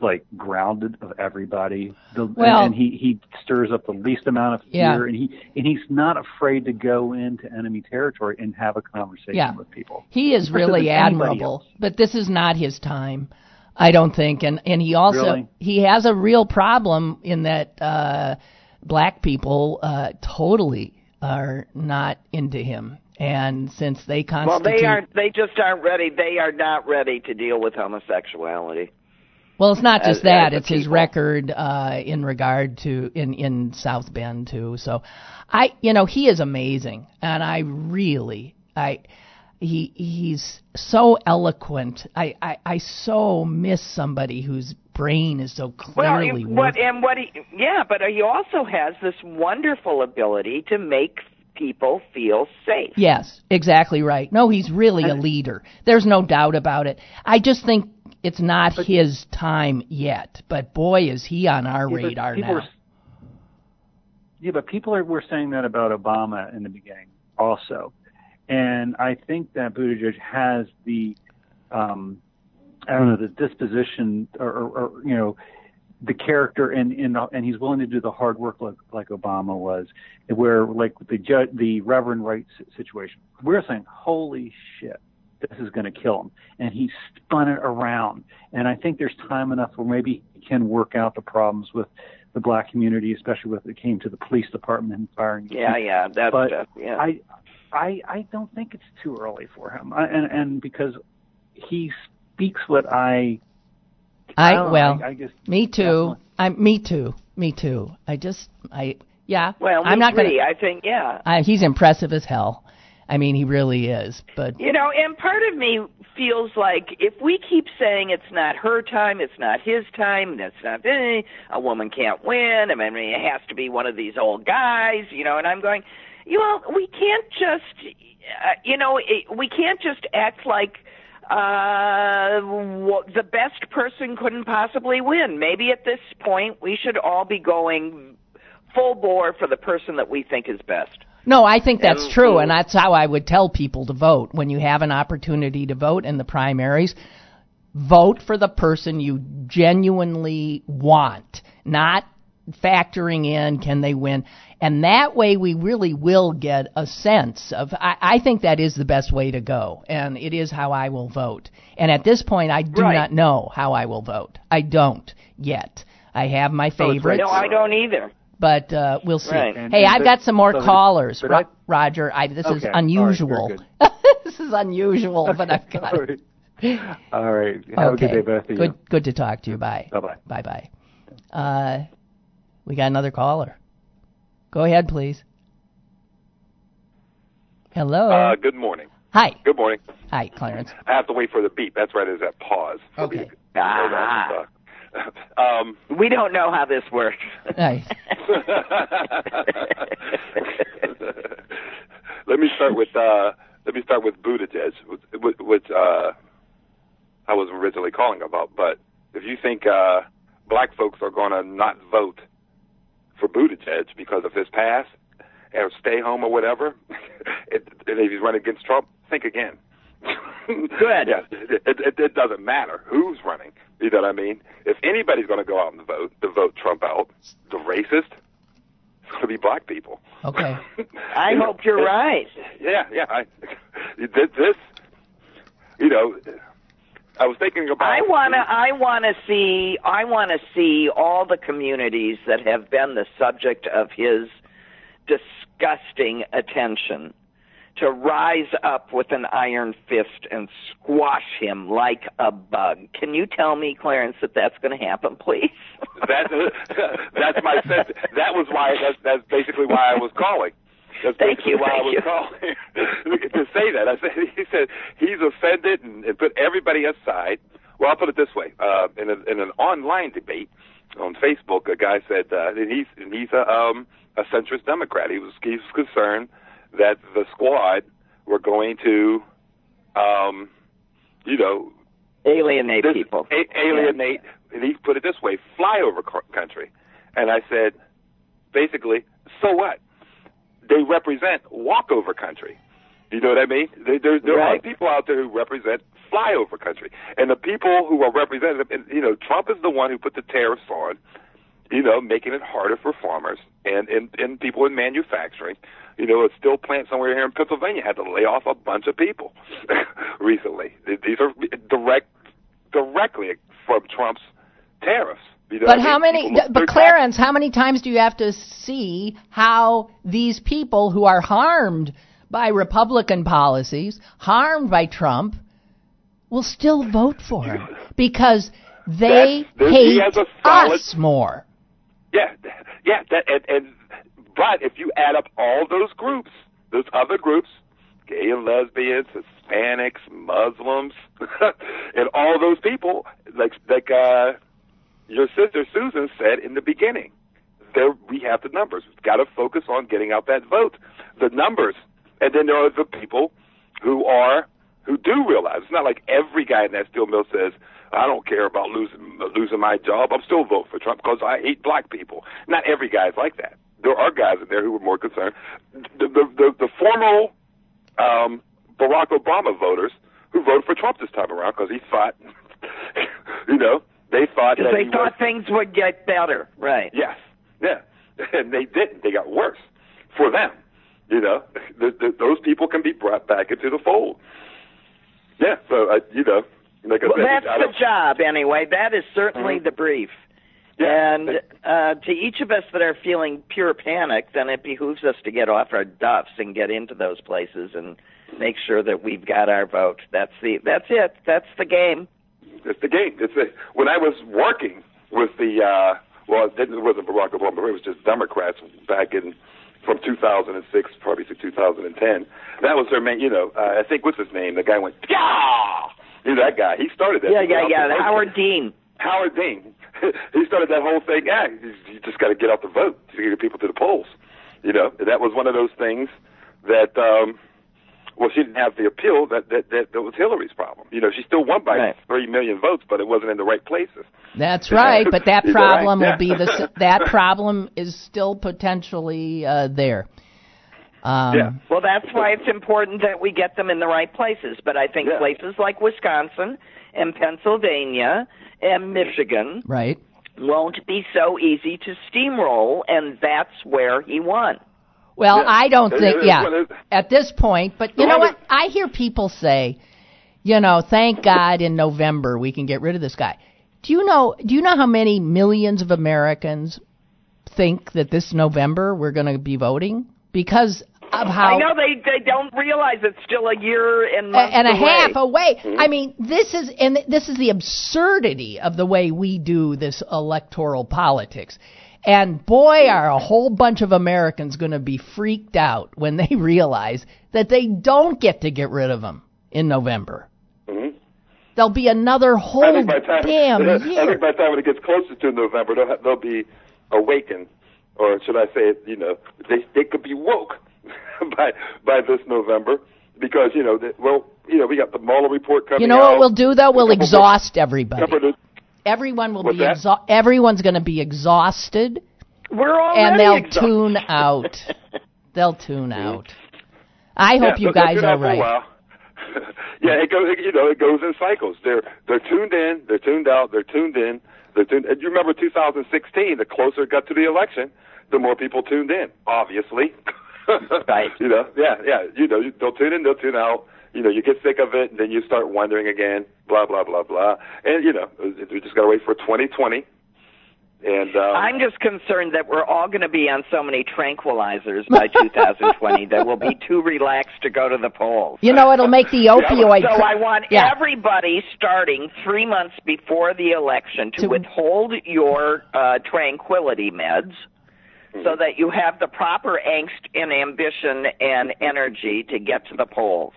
like grounded of everybody, the, Well- and, and he he stirs up the least amount of fear, Yeah. and he and he's not afraid to go into enemy territory and have a conversation Yeah. with people. He is really admirable, but this is not his time. I don't think, and and he also Really? he has a real problem in that uh, black people uh, totally are not into him, and since they constantly Well, they aren't. They just aren't ready. They are not ready to deal with homosexuality. Well, it's not as- just that; as it's his record uh, in regard to in in South Bend too. So, I you know he is amazing, and I really I he he's so eloquent. I I, I so miss somebody whose brain is so clearly well, what and what he yeah, but he also has this wonderful ability to make people feel safe. Yes, exactly right. No, he's really a leader. There's no doubt about it. I just think it's not his time yet. But boy, is he on our Yeah, radar now. Are, yeah, but people are, were saying that about Obama in the beginning also, and I think that Buttigieg has the, um, I don't know, the disposition or, or, or you know, the character and and and he's willing to do the hard work like like Obama was, where like the judge, the Reverend Wright situation, we're saying, holy shit, this is going to kill him, and he spun it around, and I think there's time enough where maybe he can work out the problems with the black community, especially when it came to the police department and firing. Yeah, yeah, that But. Yeah. I, I, I don't think it's too early for him, I, and and because he speaks what I. I, don't well, I, I just me too. I me too. Me too. I just I yeah. well, I'm not gonna. I think, yeah. I, he's impressive as hell. I mean, he really is. But You know, and part of me feels like if we keep saying it's not her time, it's not his time, that's not eh, a woman can't win. I mean, it has to be one of these old guys, you know. And I'm going, you know, we can't just, uh, you know, we can't just act like uh w- the best person couldn't possibly win. Maybe at this point we should all be going full bore for the person that we think is best. no, I think that's true, and that's how I would tell people to vote when you have an opportunity to vote in the primaries. Vote for the person you genuinely want, not factoring in can they win. And that way we really will get a sense of, I, I think that is the best way to go. And it is how I will vote. And at this point, I do Right. not know how I will vote. I don't yet. I have my favorites, No, I don't either. but uh, we'll see. Right. And- hey, and I've but- got some more but- callers. but Ro- I- Roger, I, this is Okay. All right, unusual. this is unusual, but I've got All right. All right. Have okay. a good day, both of you. Good, good to talk to you. Bye. Bye bye. Bye bye. Uh, we got another caller. Go ahead, please. Hello. Uh, good morning. Hi. Good morning. Hi, Clarence. I have to wait for the beep. That's right. Is that pause? Okay. me to know that and stuff. um, We don't know how this works. Hi. let me start with uh, let me start with Buttigieg, which, which uh, I was originally calling about. But if you think uh, black folks are going to not vote for Buttigieg because of his past or stay home or whatever, it, and if he's running against Trump, think again. Good. Yeah, it, it, it doesn't matter who's running. You know what I mean? If anybody's going to go out and vote to vote Trump out, the racist, it's going to be black people. Okay. I You know, hope you're it- right. Yeah, yeah. I, this, this, you know, I was thinking about. I want to mm. I want to see I want to see all the communities that have been the subject of his disgusting attention to rise up with an iron fist and squash him like a bug. Can you tell me, Clarence, that that's going to happen, please? That, that's my sense. That was why. That's, that's basically why I was calling. That's Thank you, why thank I was you. calling to say that. I said he said he's offended and, and put everybody aside. Well, I'll put it this way: uh, in, a, in an online debate on Facebook, a guy said uh, and he's and he's a um, a centrist Democrat. He was he was concerned that the squad were going to, um, you know, Alienate this- people. A- alienate, and he put it this way, flyover country. And I said, basically, so what? They represent walkover country. You know what I mean? There, there, there Right. are people out there who represent flyover country. And the people who are representative, and, you know, Trump is the one who put the tariffs on, you know, making it harder for farmers and, and, and people in manufacturing. You know, a steel plant somewhere here in Pennsylvania had to lay off a bunch of people recently. These are direct, directly from Trump's tariffs. But how many, but Clarence, how many times do you have to see how these people who are harmed by Republican policies, harmed by Trump, will still vote for him because they hate solid- us more. Yeah, yeah. That, and, and but if you add up all those groups, those other groups, gay and lesbians, Hispanics, Muslims, and all those people, like like uh, your sister Susan said in the beginning, there we have the numbers. We've got to focus on getting out that vote, the numbers, and then there are the people who are who do realize it's not like every guy in that steel mill says, I don't care about losing losing my job. I'm still vote for Trump because I hate black people. Not every guy's like that. There are guys in there who are more concerned. The the the, the formal um, Barack Obama voters who voted for Trump this time around because he thought, you know, they thought that they thought was, things would get better, right? Yes, yeah, and they didn't. They got worse for them. You know, the, the, those people can be brought back into the fold. Yeah, so uh, you know, like Well, said, that's the job anyway. That is certainly Mhm. the brief. Yeah, and uh, to each of us that are feeling pure panic, then it behooves us to get off our duffs and get into those places and make sure that we've got our vote. That's the that's it. That's the game. It's the game. It's a, when I was working with the uh, well, it didn't- it wasn't Barack Obama. It was just Democrats back in from 2006 probably to 2010. That was their main. You know, uh, I think what's his name? The guy went yeah. You know that guy. He started that. Yeah, yeah, yeah. working. Howard Dean. Howard Dean. he started that whole thing. Yeah, you, you just got to get out the vote to get people to the polls. You know, and that was one of those things that. um well, she didn't have the appeal that that that, that was Hillary's problem. You know, she still won by Right. three million votes, but it wasn't in the right places. That's right, but that problem Yeah. will be the that problem is still potentially uh, there. Um, Yeah. Well, that's why it's important that we get them in the right places. But I think Yeah. places like Wisconsin and Pennsylvania and Michigan Right. won't be so easy to steamroll, and that's where he won. Well, Yeah. I don't It- think, it yeah, it at this point, but you know what? I hear people say, you know, thank God in November we can get rid of this guy. Do you know, do you know how many millions of Americans think that this November we're going to be voting? Because of how I know they they don't realize it's still a year and and a away. half away. Mm-hmm. I mean, this is and this is the absurdity of the way we do this electoral politics. And boy, are a whole bunch of Americans going to be freaked out when they realize that they don't get to get rid of him in November. Mhm. There'll be another I whole think by time damn I year. think by the time when it gets closer to November, they'll, have, they'll be awakened, or should I say, you know, they they could be woke by by this November because you know, the, well, you know, we got the Mueller report coming. You know out. what we'll do though? We'll exhaust everybody. Everyone will What's be exha- everyone's going to be exhausted We're already and they'll exhausted. tune out. They'll tune out. I hope yeah, you they'll- they'll guys are right. yeah, it goes. You know, it goes in cycles. They're they're tuned in, they're tuned out, they're tuned in, they're tuned. And you remember 2016? The closer it got to the election, the more people tuned in. Obviously, Right. You know, yeah, yeah. You know, they'll tune in, they'll tune out. You know, you get sick of it, and then you start wondering again. Blah blah blah blah. And you know, we just got to wait for 2020. And um, I'm just concerned that we're all going to be on so many tranquilizers by 2020 that we'll be too relaxed to go to the polls. You know, it'll make the opioid. So I want Yeah. everybody starting three months before the election to, To- withhold your uh, tranquility meds Mm-hmm. so that you have the proper angst and ambition and energy to get to the polls.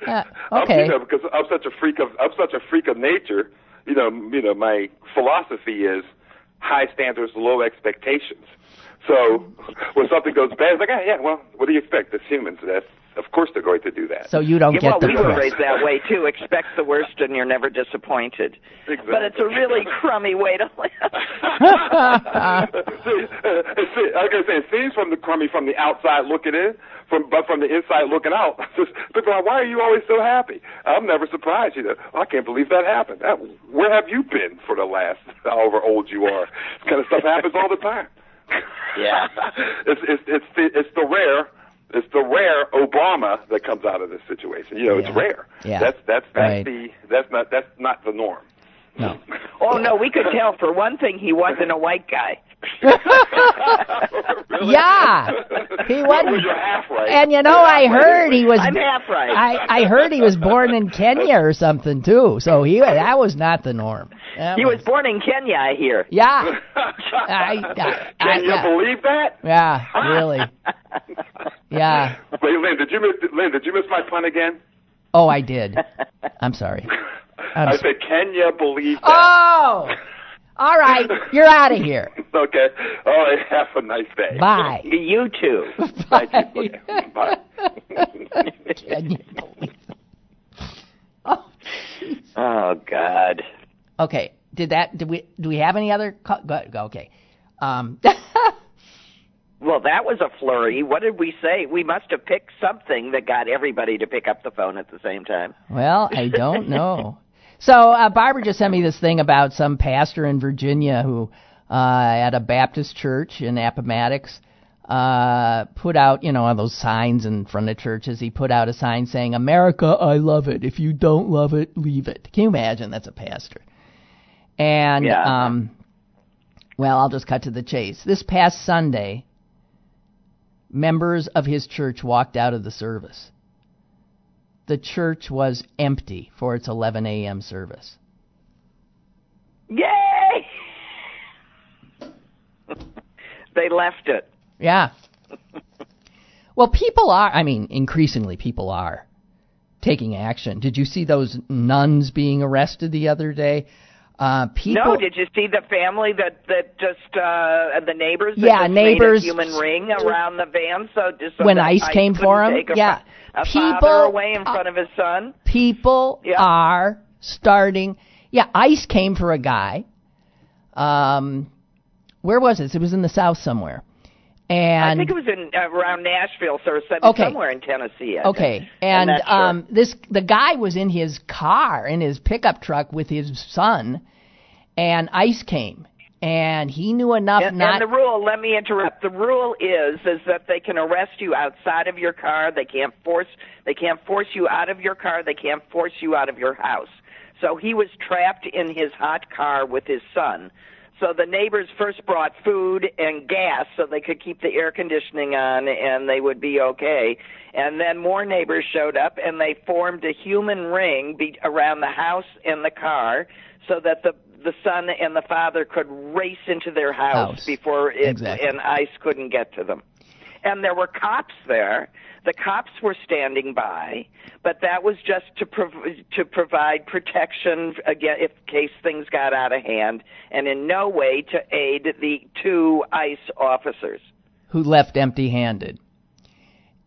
Uh, I'm, okay. you know, because I'm such a freak of I'm such a freak of nature. You know, you know, my philosophy is high standards, low expectations. So when something goes bad, it's like, ah, yeah, well, what do you expect? As humans, that of course they're going to do that. So you don't Yeah, get well, the we were raised that way too. Expect the worst and you're never disappointed. Exactly. But it's a really crummy way to live. see, uh, see, I was say, it seems from the crummy from the outside looking in, from but from the inside looking out, just people are like, why are you always so happy? I'm never surprised. You know, I can't believe that happened. That, where have you been for the last however old you are? This kind of stuff happens all the time. Yeah. it's it's it's the, it's the rare. It's the rare Obama that comes out of this situation. You know, Yeah. it's rare. Yeah. That's that's that's Right. the that's not that's not the norm. No. oh no, we could tell for one thing he wasn't a white guy. Really? Yeah. He wasn't- you're half right. And you know, You're I half right heard he was. I'm half right. I I heard he was born in Kenya or something too. So he that was not the norm. That He was born in Kenya, I hear. Yeah. I, I, I, Can you yeah. believe that? Yeah. Really. Yeah. Wait, Lynn, did you miss Lynn? Did you miss my pun again? Oh, I did. I'm sorry. I'm I s- said, can you believe that? Oh. All right. You're out of here. Okay. All right. Have a nice day. Bye. You too. Thank you. Bye. Can you believe it? Oh, Oh God. Okay. Did that? Did we? Do we have any other? Call, go, go, okay. Um, Well, that was a flurry. What did we say? We must have picked something that got everybody to pick up the phone at the same time. well, I don't know. So uh, Barbara just sent me this thing about some pastor in Virginia who, uh, at a Baptist church in Appomattox, uh, put out, you know, on those signs in front of churches. He put out a sign saying, "America, I love it. If you don't love it, leave it." Can you imagine? That's a pastor. And Yeah. um, well, I'll just cut to the chase. This past Sunday, members of his church walked out of the service. The church was empty for its 11 a.m. service. Yay! they left it. Yeah. well, people are, I mean, increasingly people are taking action. Did you see those nuns being arrested the other day? Uh, people. No, did you see the family that that just uh the neighbors? That Yeah, neighbors- human ring around the van, so just so When that ICE came for him? a, Yeah. a People- away in front of his son. people Yeah. are starting. Yeah, ICE came for a guy. Um, where was this? It was in the South somewhere. And I think it was in uh, around Nashville, so Okay. somewhere in Tennessee. I Okay, think. and I'm sure. um, this the guy was in his car in his pickup truck with his son, and ICE came, and he knew enough And, not. and the rule, let me interrupt. The rule is is that they can arrest you outside of your car. They can't force they can't force you out of your car. They can't force you out of your house. So he was trapped in his hot car with his son. So the neighbors first brought food and gas so they could keep the air conditioning on and they would be okay. And then more neighbors showed up and they formed a human ring be- around the house and the car so that the the son and the father could race into their house, House. before it Exactly. and ICE couldn't get to them. And there were cops there. The cops were standing by, but that was just to prov- to provide protection again if case things got out of hand, and in no way to aid the two ICE officers. Who left empty-handed,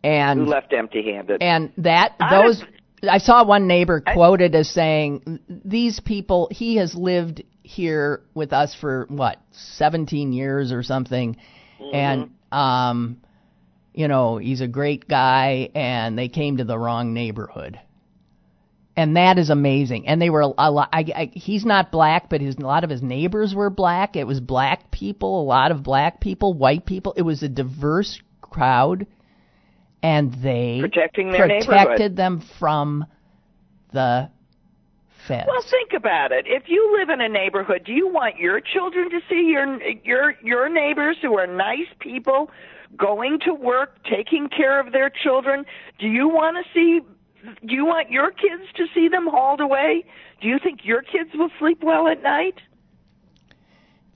and who left empty-handed. and that those was- I saw one neighbor quoted as saying these people he has lived here with us for what 17 years or something. And um you know he's a great guy and they came to the wrong neighborhood. And that is amazing. And they were a lot I, I, he's not black but his a lot of his neighbors were black. It was black people a lot of black people white people. It was a diverse crowd. And they Protecting their protected them from the feds. Well, think about it. If you live in a neighborhood, do you want your children to see your your your neighbors who are nice people going to work, taking care of their children? Do you want to see do you want your kids to see them hauled away? Do you think your kids will sleep well at night?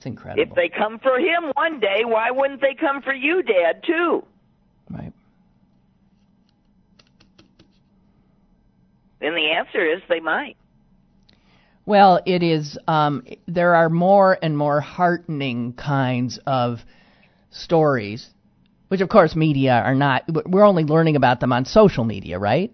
it's incredible. If they come for him one day, why wouldn't they come for you, Dad, too? right. And the answer is they might. Well, it is. Um, there are more and more heartening kinds of stories, which of course media are not. We're only learning about them on social media, right?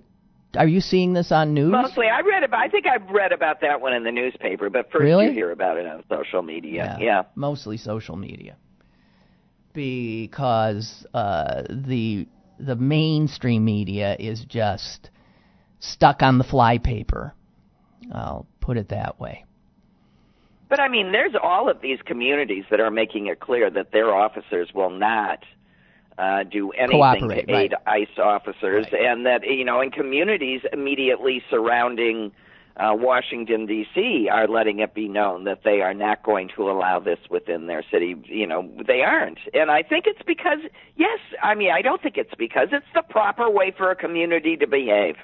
Are you seeing this on news? Mostly, I read about. I think I've read about that one in the newspaper, but first Really? you hear about it on social media. yeah. mostly social media, because uh, the the mainstream media is just stuck on the flypaper. I'll put it that way. But I mean, there's all of these communities that are making it clear that their officers will not uh, do anything to aid right. ICE officers, Right. and that you know, in communities immediately surrounding uh, Washington D.C. are letting it be known that they are not going to allow this within their city. You know, they aren't, and I think it's because yes, I mean, I don't think it's because it's the proper way for a community to behave.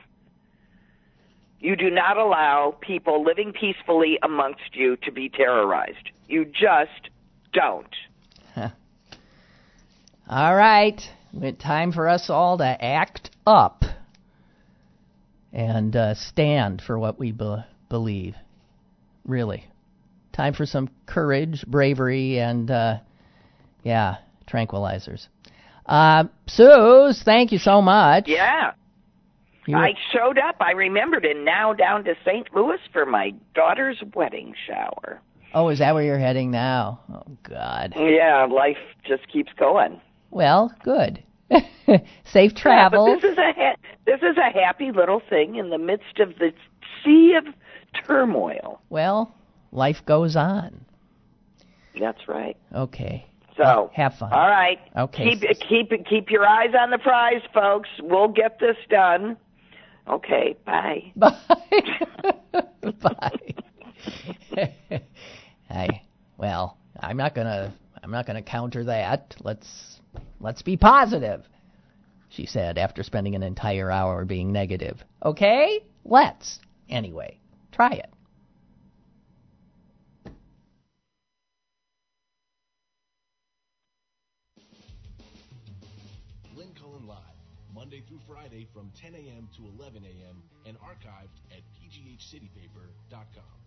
You do not allow people living peacefully amongst you to be terrorized. You just don't. All right, it's time for us all to act up and uh, stand for what we be- believe. Really, time for some courage, bravery, and uh, yeah, tranquilizers. Uh, Suze, thank you so much. Yeah. You I showed up. I remembered, and now down to St. Louis for my daughter's wedding shower. oh, is that where you're heading now? Oh God. Yeah, life just keeps going. Well, good. Safe Yeah, travels. this is a ha- this is a happy little thing in the midst of the sea of turmoil. well, life goes on. That's right. Okay. So have fun. All right. Okay. Keep keep keep your eyes on the prize, folks. We'll get this done. Okay. Bye. Bye. Bye. I well, I'm not gonna I'm not gonna counter that. Let's let's be positive. She said after spending an entire hour being negative. Okay? Let's. Anyway, try it. Lynn Cullen Live, Monday through Friday from 10 a.m. to 11 a.m. and archived at pghcitypaper.com.